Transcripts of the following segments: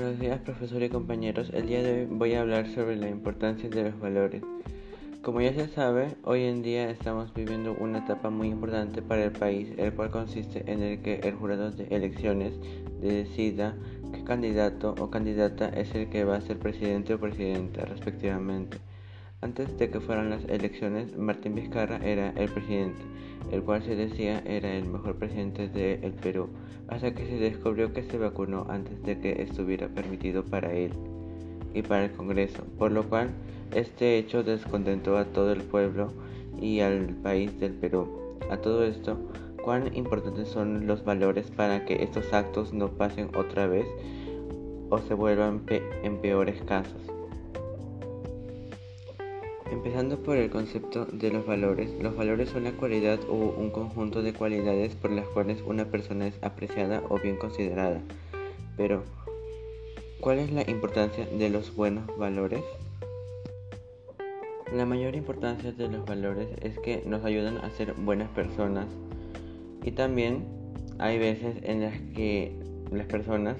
días profesor y compañeros, el día de hoy voy a hablar sobre la importancia de los valores. Como ya se sabe, hoy en día estamos viviendo una etapa muy importante para el país, el cual consiste en el que el jurado de elecciones decida qué candidato o candidata es el que va a ser presidente o presidenta respectivamente. Antes de que fueran las elecciones, Martín Vizcarra era el presidente, el cual se decía era el mejor presidente del Perú, hasta que se descubrió que se vacunó antes de que estuviera permitido para él y para el Congreso, por lo cual este hecho descontentó a todo el pueblo y al país del Perú. A todo esto, ¿cuán importantes son los valores para que estos actos no pasen otra vez o se vuelvan en peores casos? Empezando por el concepto de los valores, los valores son la cualidad o un conjunto de cualidades por las cuales una persona es apreciada o bien considerada. Pero, ¿cuál es la importancia de los buenos valores? La mayor importancia de los valores es que nos ayudan a ser buenas personas y también hay veces en las que las personas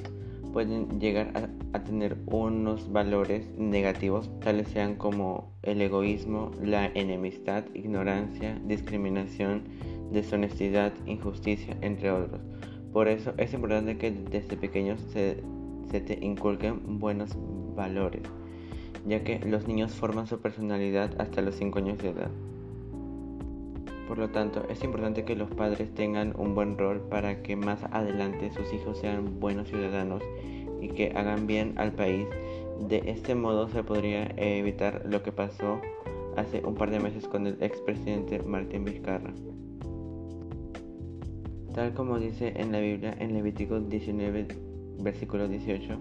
pueden llegar a, tener unos valores negativos, tales sean como el egoísmo, la enemistad, ignorancia, discriminación, deshonestidad, injusticia, entre otros. Por eso es importante que desde pequeños se, se te inculquen buenos valores, ya que los niños forman su personalidad hasta los 5 años de edad. Por lo tanto, es importante que los padres tengan un buen rol para que más adelante sus hijos sean buenos ciudadanos y que hagan bien al país. De este modo se podría evitar lo que pasó hace un par de meses con el expresidente Martín Vizcarra. Tal como dice en la Biblia en Levítico 19, versículo 18,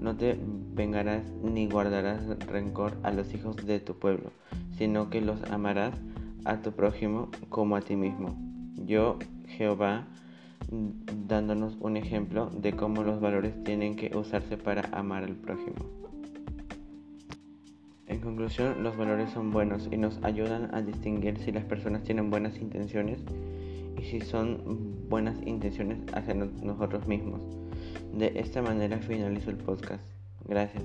no te vengarás ni guardarás rencor a los hijos de tu pueblo, sino que los amarás a tu prójimo como a ti mismo. Yo, Jehová, dándonos un ejemplo de cómo los valores tienen que usarse para amar al prójimo. En conclusión, los valores son buenos y nos ayudan a distinguir si las personas tienen buenas intenciones y si son buenas intenciones hacia nosotros mismos. De esta manera finalizo el podcast. Gracias.